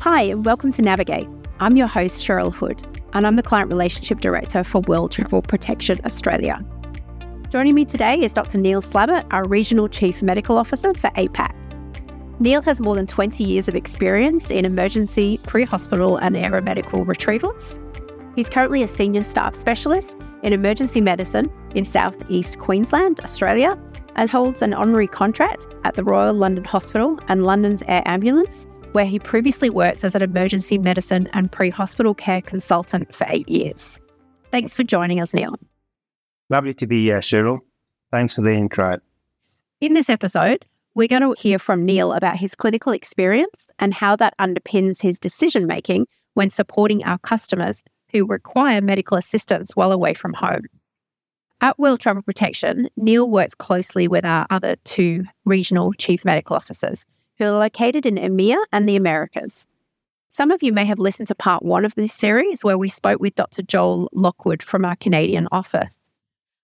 Hi, and welcome to Navigate. I'm your host, Cheryl Hood, and I'm the Client Relationship Director for World Travel Protection Australia. Joining me today is Dr. Neil Slabbert, our Regional Chief Medical Officer for APAC. Neil has more than 20 years of experience in emergency, pre hospital, and aeromedical retrievals. He's currently a Senior Staff Specialist in Emergency Medicine in Southeast Queensland, Australia, and holds an honorary contract at the Royal London Hospital and London's Air Ambulance where he previously worked as an emergency medicine and pre hospital care consultant for eight years. Thanks for joining us, Neil. Lovely to be here, Cheryl. Thanks for the intro. In this episode, we're going to hear from Neil about his clinical experience and how that underpins his decision making when supporting our customers who require medical assistance while away from home. At World Travel Protection, Neil works closely with our other two regional chief medical officers who are located in EMEA and the Americas. Some of you may have listened to part one of this series where we spoke with Dr. Joel Lockwood from our Canadian office.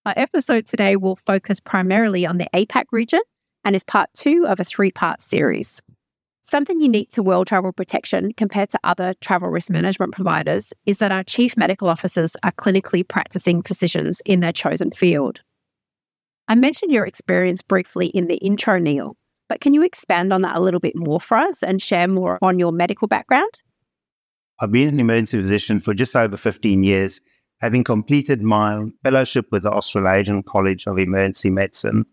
Our episode today will focus primarily on the APAC region and is part two of a three part series. Something unique to World Travel Protection compared to other travel risk management providers is that our chief medical officers are clinically practicing physicians in their chosen field. I mentioned your experience briefly in the intro, Neil, but can you expand on that a little bit more for us and share more on your medical background? I've been an emergency physician for just over 15 years, having completed my fellowship with the Australasian College of Emergency Medicine.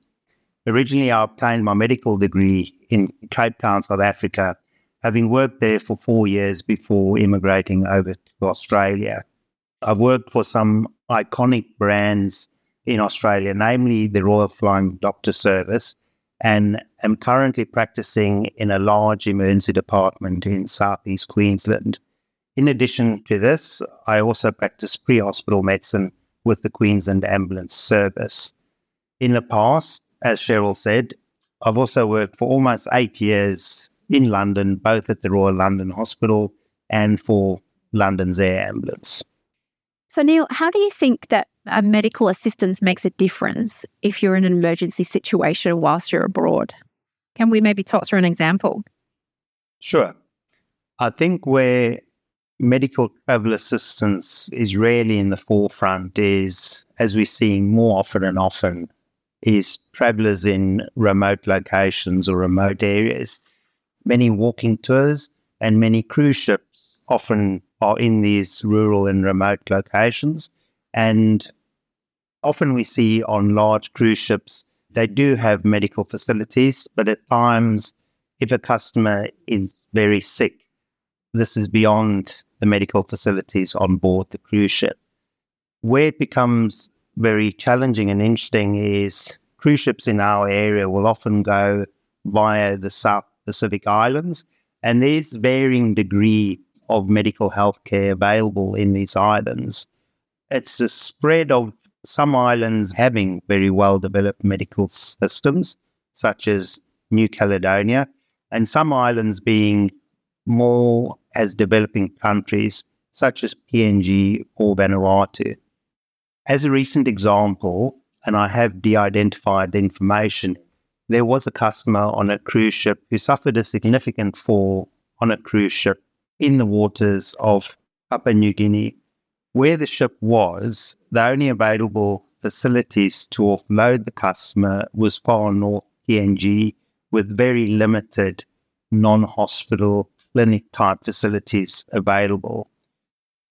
Originally, I obtained my medical degree in Cape Town, South Africa, having worked there for four years before immigrating over to Australia. I've worked for some iconic brands in Australia, namely the Royal Flying Doctor Service, and am currently practicing in a large emergency department in southeast Queensland. In addition to this, I also practice pre hospital medicine with the Queensland Ambulance Service. In the past, as Cheryl said, I've also worked for almost eight years in London, both at the Royal London Hospital and for London's Air Ambulance. So, Neil, how do you think that a medical assistance makes a difference if you're in an emergency situation whilst you're abroad? Can we maybe talk through an example? Sure. I think where medical travel assistance is really in the forefront is, as we're seeing more often and often, is travelers in remote locations or remote areas. Many walking tours and many cruise ships often are in these rural and remote locations. And often we see on large cruise ships, they do have medical facilities, but at times, if a customer is very sick, this is beyond the medical facilities on board the cruise ship. Where it becomes very challenging and interesting is cruise ships in our area will often go via the South Pacific Islands, and there's varying degree of medical health care available in these islands. It's a spread of some islands having very well developed medical systems, such as New Caledonia, and some islands being more as developing countries, such as PNG or Vanuatu. As a recent example, and I have de identified the information, there was a customer on a cruise ship who suffered a significant fall on a cruise ship in the waters of Papua New Guinea. Where the ship was, the only available facilities to offload the customer was far north PNG with very limited non hospital clinic type facilities available.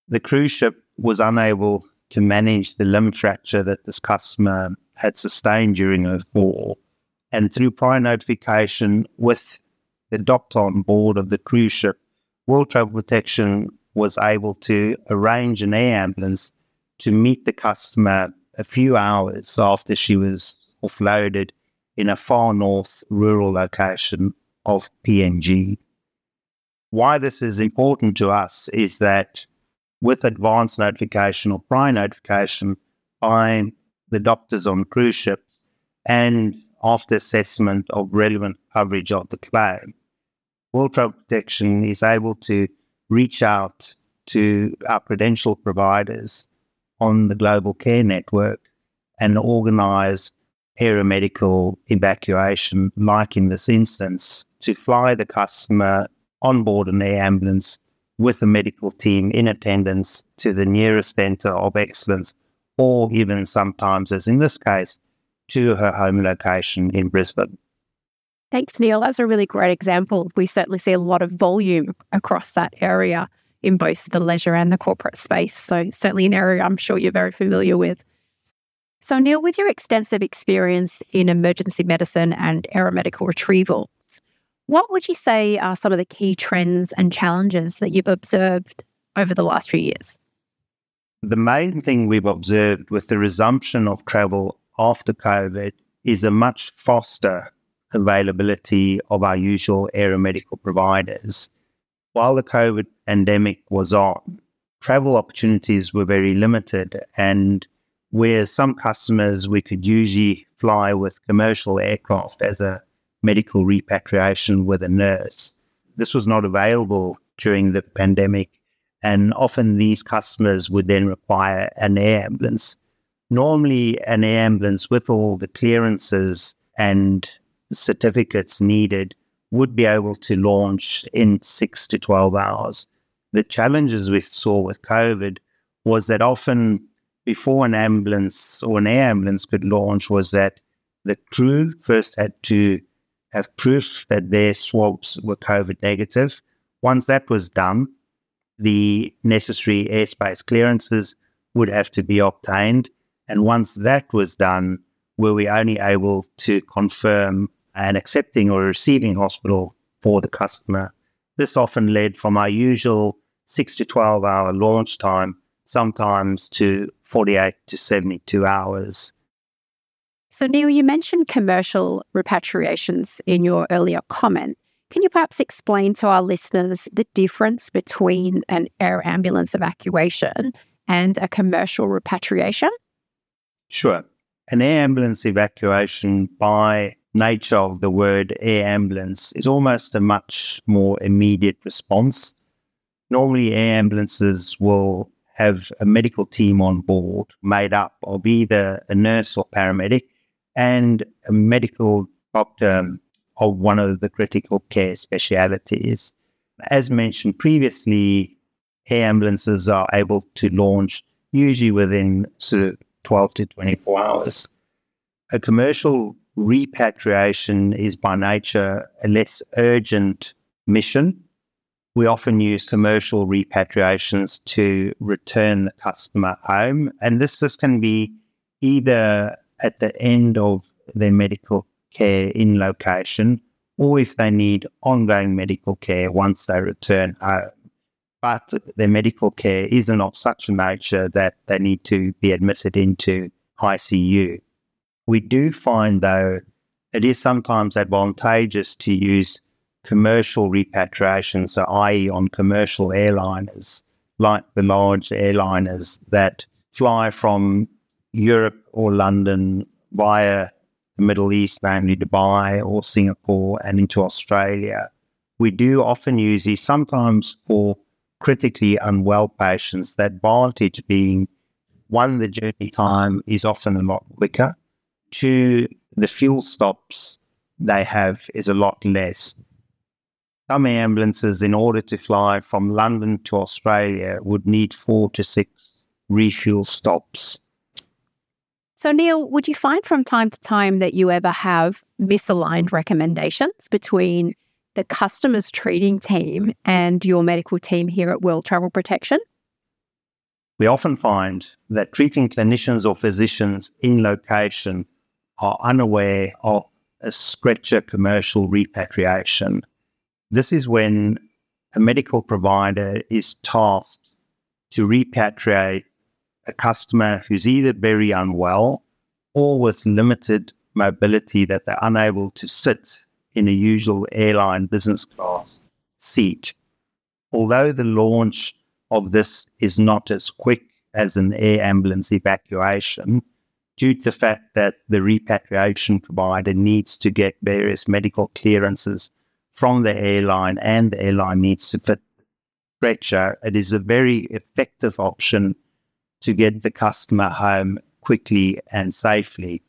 The cruise ship was unable to manage the limb fracture that this customer had sustained during her fall. And through prior notification with the doctor on board of the cruise ship, World Travel Protection was able to arrange an air ambulance to meet the customer a few hours after she was offloaded in a far north rural location of PNG. Why this is important to us is that with advance notification or prior notification by the doctors on cruise ships and after assessment of relevant coverage of the claim, World Travel Protection is able to reach out to our credential providers on the global care network and organize aeromedical evacuation, like in this instance, to fly the customer on board an air ambulance with a medical team in attendance to the nearest centre of excellence, or even sometimes, as in this case, to her home location in Brisbane. Thanks, Neil. That's a really great example. We certainly see a lot of volume across that area in both the leisure and the corporate space. So, certainly an area I'm sure you're very familiar with. So, Neil, with your extensive experience in emergency medicine and aeromedical retrievals, what would you say are some of the key trends and challenges that you've observed over the last few years? The main thing we've observed with the resumption of travel after COVID is a much faster availability of our usual aeromedical providers. While the COVID pandemic was on, travel opportunities were very limited, and where some customers we could usually fly with commercial aircraft as a medical repatriation with a nurse. This was not available during the pandemic, and often these customers would then require an air ambulance. Normally, an air ambulance with all the clearances and certificates needed would be able to launch in six to 12 hours. The challenges we saw with COVID was that often before an ambulance or an air ambulance could launch was that the crew first had to have proof that their swabs were COVID negative. Once that was done, the necessary airspace clearances would have to be obtained. And once that was done, were we only able to confirm an accepting or receiving hospital for the customer. This often led from our usual 6 to 12 hour launch time, sometimes to 48 to 72 hours. So, Neil, you mentioned commercial repatriations in your earlier comment. Can you perhaps explain to our listeners the difference between an air ambulance evacuation and a commercial repatriation? Sure. An air ambulance evacuation, by nature of the word air ambulance, is almost a much more immediate response. Normally, air ambulances will have a medical team on board made up of either a nurse or paramedic and a medical doctor of one of the critical care specialities. As mentioned previously, air ambulances are able to launch usually within sort of 12 to 24 hours. A commercial repatriation is by nature a less urgent mission. We often use commercial repatriations to return the customer home, and this, this can be either at the end of their medical care in location or if they need ongoing medical care once they return home. But their medical care isn't of such a nature that they need to be admitted into ICU. We do find, though, it is sometimes advantageous to use commercial repatriation, so i.e., on commercial airliners, like the large airliners that fly from Europe or London via the Middle East, namely Dubai or Singapore, and into Australia. We do often use these sometimes for critically unwell patients. That advantage being one, the journey time is often a lot quicker. Two, the fuel stops they have is a lot less. Some ambulances, in order to fly from London to Australia, would need four to six refuel stops so, Neil, would you find from time to time that you ever have misaligned recommendations between the customer's treating team and your medical team here at World Travel Protection? We often find that treating clinicians or physicians in location are unaware of a stretcher commercial repatriation. This is when a medical provider is tasked to repatriate a customer who's either very unwell or with limited mobility that they're unable to sit in a usual airline business class seat. Although the launch of this is not as quick as an air ambulance evacuation, due to the fact that the repatriation provider needs to get various medical clearances from the airline and the airline needs to fit stretcher, it is a very effective option to get the customer home quickly and safely.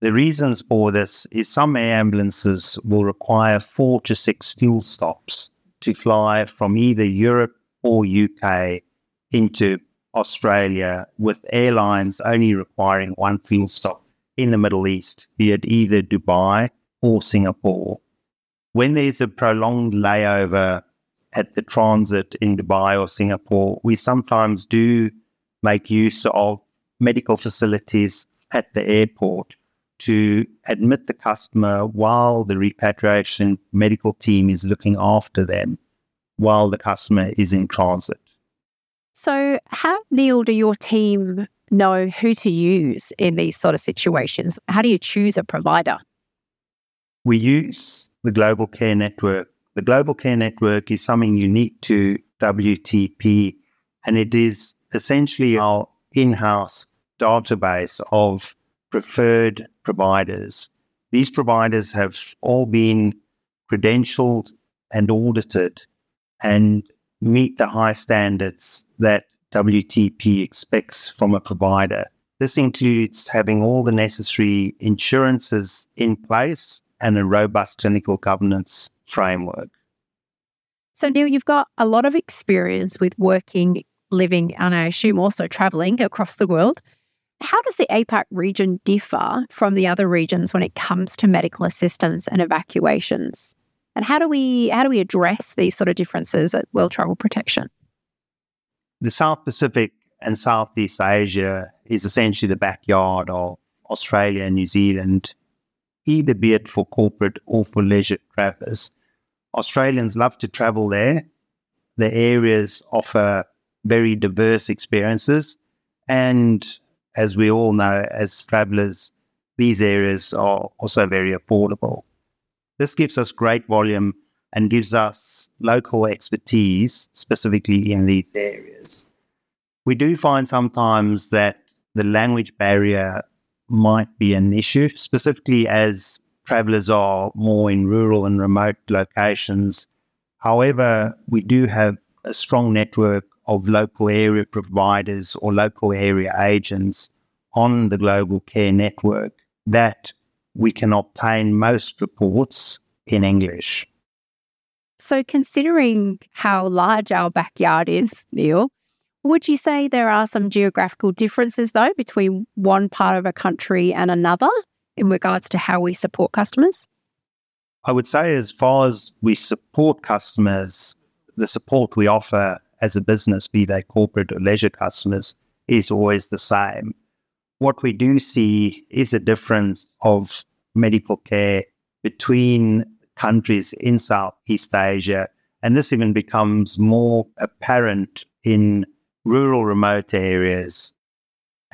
The reasons for this is some air ambulances will require four to six fuel stops to fly from either Europe or UK into Australia with airlines only requiring one fuel stop in the Middle East, be it either Dubai or Singapore. When there's a prolonged layover at the transit in Dubai or Singapore, we sometimes do make use of medical facilities at the airport to admit the customer while the repatriation medical team is looking after them while the customer is in transit. So, how, Neil, do your team know who to use in these sort of situations? How do you choose a provider? We use the Global Care Network. The Global Care Network is something unique to WTP, and it is essentially our in house database of preferred providers. These providers have all been credentialed and audited and meet the high standards that WTP expects from a provider. This includes having all the necessary insurances in place and a robust clinical governance framework. So, Neil, you've got a lot of experience with working, living, and I assume also traveling across the world. How does the APAC region differ from the other regions when it comes to medical assistance and evacuations? And how do we how do we address these sort of differences at World Travel Protection? The South Pacific and Southeast Asia is essentially the backyard of Australia and New Zealand, either be it for corporate or for leisure travelers. Australians love to travel there. The areas offer very diverse experiences and as we all know, as travelers, these areas are also very affordable. This gives us great volume and gives us local expertise, specifically in these areas. We do find sometimes that the language barrier might be an issue, specifically as travelers are more in rural and remote locations. However, we do have a strong network of local area providers or local area agents on the global care network that we can obtain most reports in English. So, considering how large our backyard is, Neil, would you say there are some geographical differences, though, between one part of a country and another in regards to how we support customers? I would say, as far as we support customers, the support we offer as a business, be they corporate or leisure customers, is always the same. What we do see is a difference of medical care between countries in Southeast Asia. And this even becomes more apparent in rural, remote areas.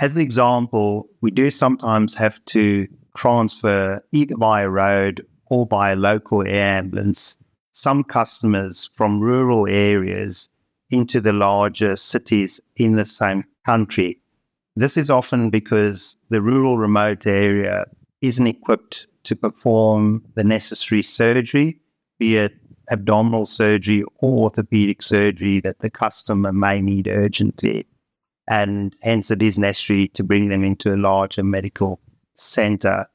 As an example, we do sometimes have to transfer either by road or by local air ambulance some customers from rural areas into the larger cities in the same country. This is often because the rural remote area isn't equipped to perform the necessary surgery, be it abdominal surgery or orthopedic surgery that the customer may need urgently. And hence, it is necessary to bring them into a larger medical center.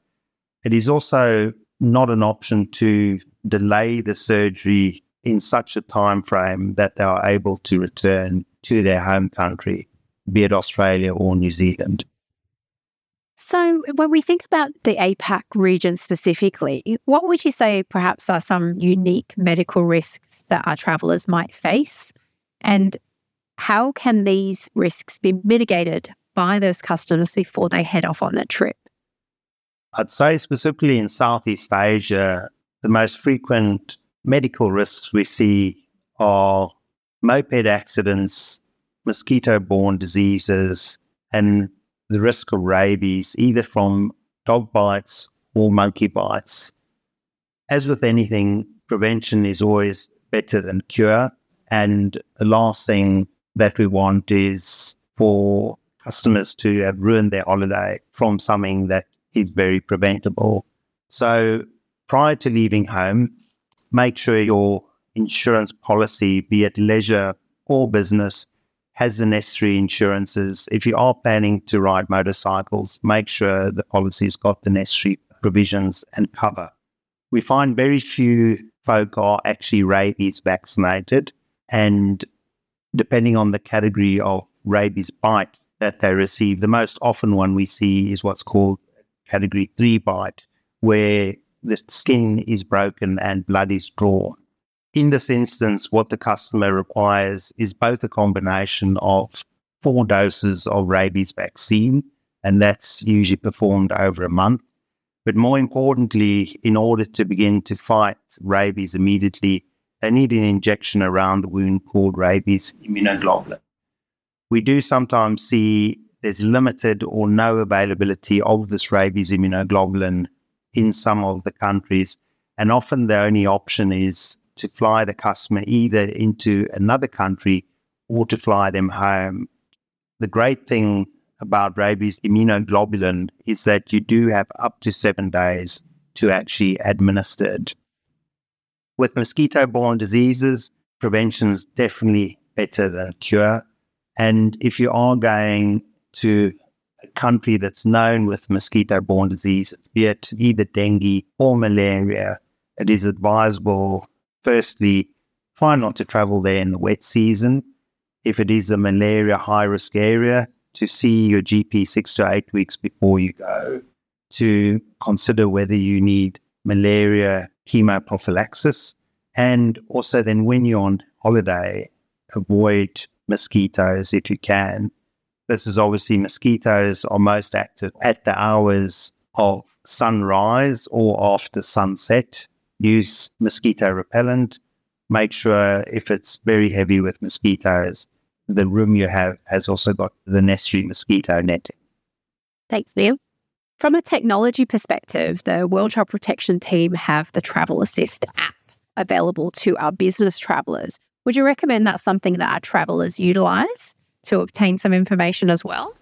It is also not an option to delay the surgery in such a time frame that they are able to return to their home country, be it Australia or New Zealand. So, when we think about the APAC region specifically, what would you say perhaps are some unique medical risks that our travellers might face? And how can these risks be mitigated by those customers before they head off on their trip? I'd say, specifically in Southeast Asia, the most frequent medical risks we see are moped accidents, mosquito borne diseases, and the risk of rabies, either from dog bites or monkey bites. As with anything, prevention is always better than cure. And the last thing that we want is for customers to have ruined their holiday from something that is very preventable. So prior to leaving home, make sure your insurance policy, be it leisure or business, has the necessary insurances. If you are planning to ride motorcycles, make sure the policy's got the necessary provisions and cover. we find very few folk are actually rabies vaccinated. And depending on the category of rabies bite that they receive, the most often one we see is what's called category three bite, where the skin is broken and blood is drawn. In this instance, what the customer requires is both a combination of four doses of rabies vaccine, and that's usually performed over a month. But more importantly, in order to begin to fight rabies immediately, they need an injection around the wound called rabies immunoglobulin. We do sometimes see there's limited or no availability of this rabies immunoglobulin in some of the countries. And often the only option is to fly the customer either into another country or to fly them home. The great thing about rabies immunoglobulin is that you do have up to seven days to actually administer it. With mosquito borne diseases, prevention is definitely better than cure. And if you are going to a country that's known with mosquito borne diseases, be it either dengue or malaria, it is advisable, firstly, try not to travel there in the wet season. If it is a malaria high risk area, to see your GP six to eight weeks before you go, to consider whether you need malaria chemoprophylaxis. And also, then when you're on holiday, avoid mosquitoes if you can. This is obviously mosquitoes are most active at the hours of sunrise or after sunset. Use mosquito repellent. Make sure if it's very heavy with mosquitoes, the room you have has also got the necessary mosquito netting. Thanks, Neil. From a technology perspective, the World Travel Protection team have the Travel Assist app available to our business travelers. Would you recommend that's something that our travelers utilize? to obtain some information as well?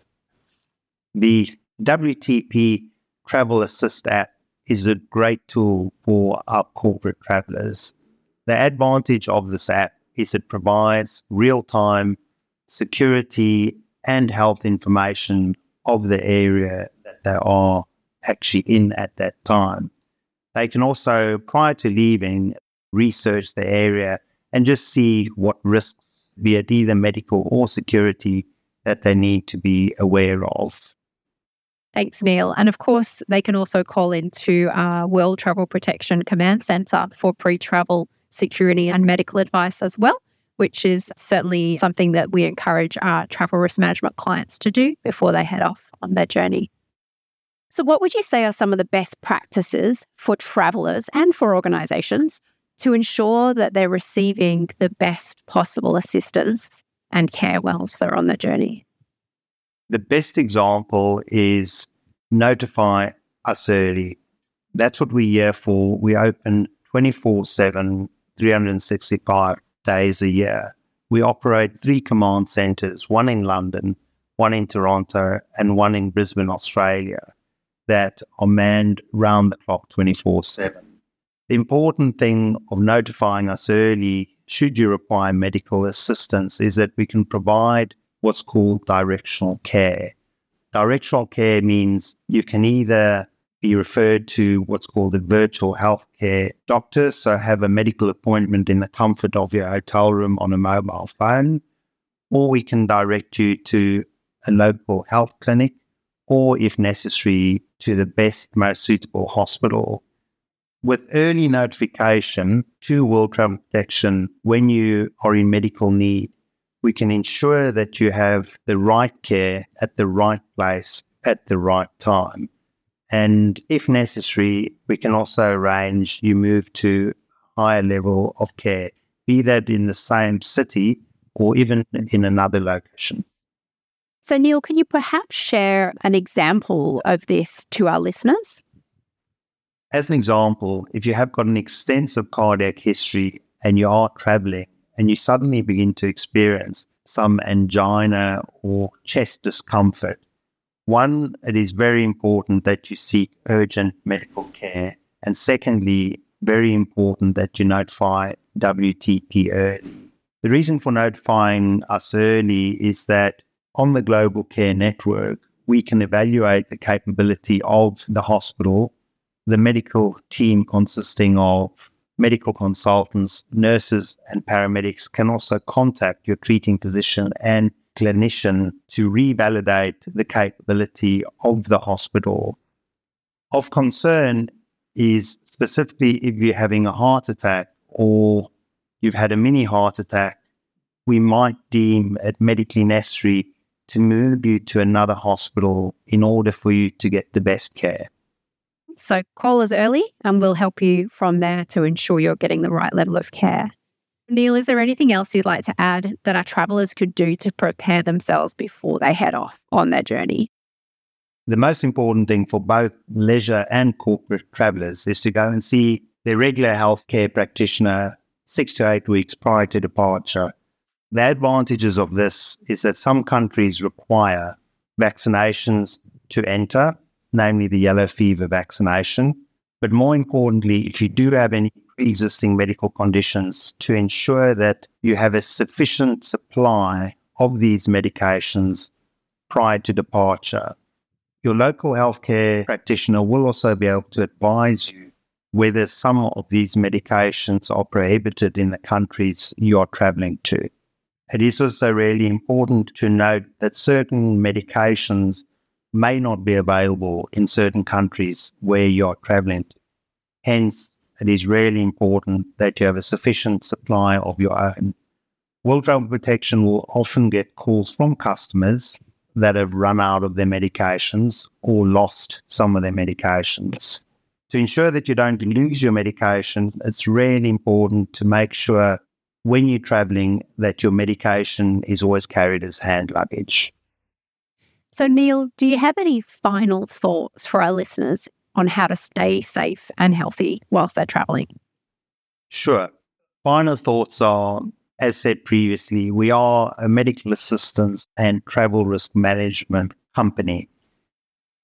The WTP Travel Assist app is a great tool for our corporate travelers. The advantage of this app is it provides real time security and health information of the area that they are actually in at that time. They can also, prior to leaving, research the area and just see what risks be it either medical or security, that they need to be aware of. Thanks, Neil. And of course, they can also call into our World Travel Protection Command Centre for pre travel security and medical advice as well, which is certainly something that we encourage our travel risk management clients to do before they head off on their journey. So, what would you say are some of the best practices for travelers and for organisations to ensure that they're receiving the best possible assistance and care whilst they're on the journey. The best example is notify us early. That's what we're here for. We open 24 7, 365 days a year. We operate three command centres one in London, one in Toronto, and one in Brisbane, Australia, that are manned round the clock 24 7. The important thing of notifying us early, should you require medical assistance, is that we can provide what's called directional care. Directional care means you can either be referred to what's called a virtual healthcare doctor, so have a medical appointment in the comfort of your hotel room on a mobile phone, or we can direct you to a local health clinic, or if necessary, to the best, most suitable hospital with early notification to World Travel Protection when you are in medical need, we can ensure that you have the right care at the right place at the right time. And if necessary, we can also arrange you move to a higher level of care, be that in the same city or even in another location. So, Neil, can you perhaps share an example of this to our listeners? As an example, if you have got an extensive cardiac history and you are traveling and you suddenly begin to experience some angina or chest discomfort, one, it is very important that you seek urgent medical care. And secondly, very important that you notify WTP early. The reason for notifying us early is that on the Global Care Network, we can evaluate the capability of the hospital the medical team consisting of medical consultants, nurses, and paramedics can also contact your treating physician and clinician to revalidate the capability of the hospital. Of concern is specifically if you're having a heart attack or you've had a mini heart attack, we might deem it medically necessary to move you to another hospital in order for you to get the best care. So call us early and we'll help you from there to ensure you're getting the right level of care. Neil, is there anything else you'd like to add that our travellers could do to prepare themselves before they head off on their journey? The most important thing for both leisure and corporate travellers is to go and see their regular healthcare practitioner six to eight weeks prior to departure. The advantages of this is that some countries require vaccinations to enter namely the yellow fever vaccination. But more importantly, if you do have any pre existing medical conditions, to ensure that you have a sufficient supply of these medications prior to departure. Your local healthcare practitioner will also be able to advise you whether some of these medications are prohibited in the countries you are traveling to. It is also really important to note that certain medications may not be available in certain countries where you're traveling to. Hence, it is really important that you have a sufficient supply of your own. World Travel Protection will often get calls from customers that have run out of their medications or lost some of their medications. To ensure that you don't lose your medication, it's really important to make sure when you're traveling that your medication is always carried as hand luggage. So, Neil, do you have any final thoughts for our listeners on how to stay safe and healthy whilst they're traveling? Sure. Final thoughts are as said previously, we are a medical assistance and travel risk management company.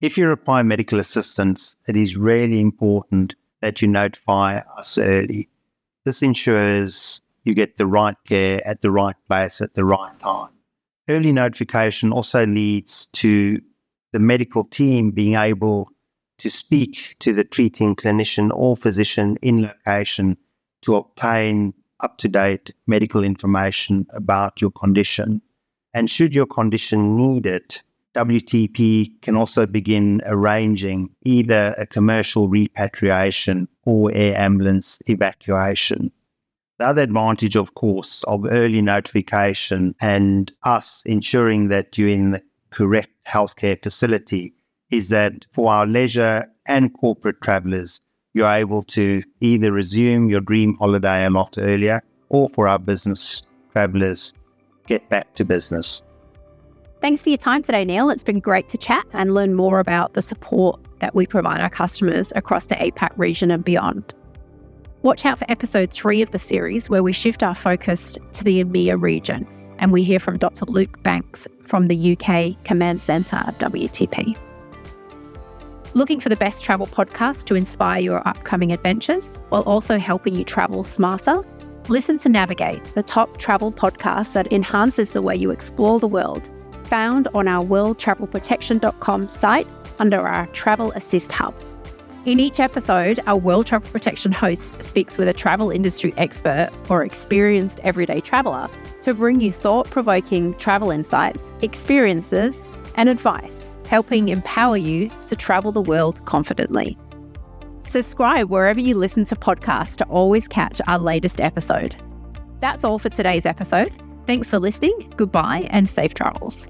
If you require medical assistance, it is really important that you notify us early. This ensures you get the right care at the right place at the right time early notification also leads to the medical team being able to speak to the treating clinician or physician in location to obtain up to date medical information about your condition. And should your condition need it, WTP can also begin arranging either a commercial repatriation or air ambulance evacuation. The other advantage, of course, of early notification and us ensuring that you're in the correct healthcare facility is that for our leisure and corporate travelers, you're able to either resume your dream holiday a lot earlier or for our business travelers, get back to business. Thanks for your time today, Neil. It's been great to chat and learn more about the support that we provide our customers across the APAC region and beyond. Watch out for episode three of the series, where we shift our focus to the EMEA region and we hear from Dr. Luke Banks from the UK Command Centre of WTP. Looking for the best travel podcast to inspire your upcoming adventures while also helping you travel smarter? Listen to Navigate, the top travel podcast that enhances the way you explore the world, found on our worldtravelprotection.com site under our Travel Assist Hub. In each episode, our World Travel Protection host speaks with a travel industry expert or experienced everyday traveler to bring you thought provoking travel insights, experiences, and advice, helping empower you to travel the world confidently. Subscribe wherever you listen to podcasts to always catch our latest episode. That's all for today's episode. Thanks for listening, goodbye, and safe travels.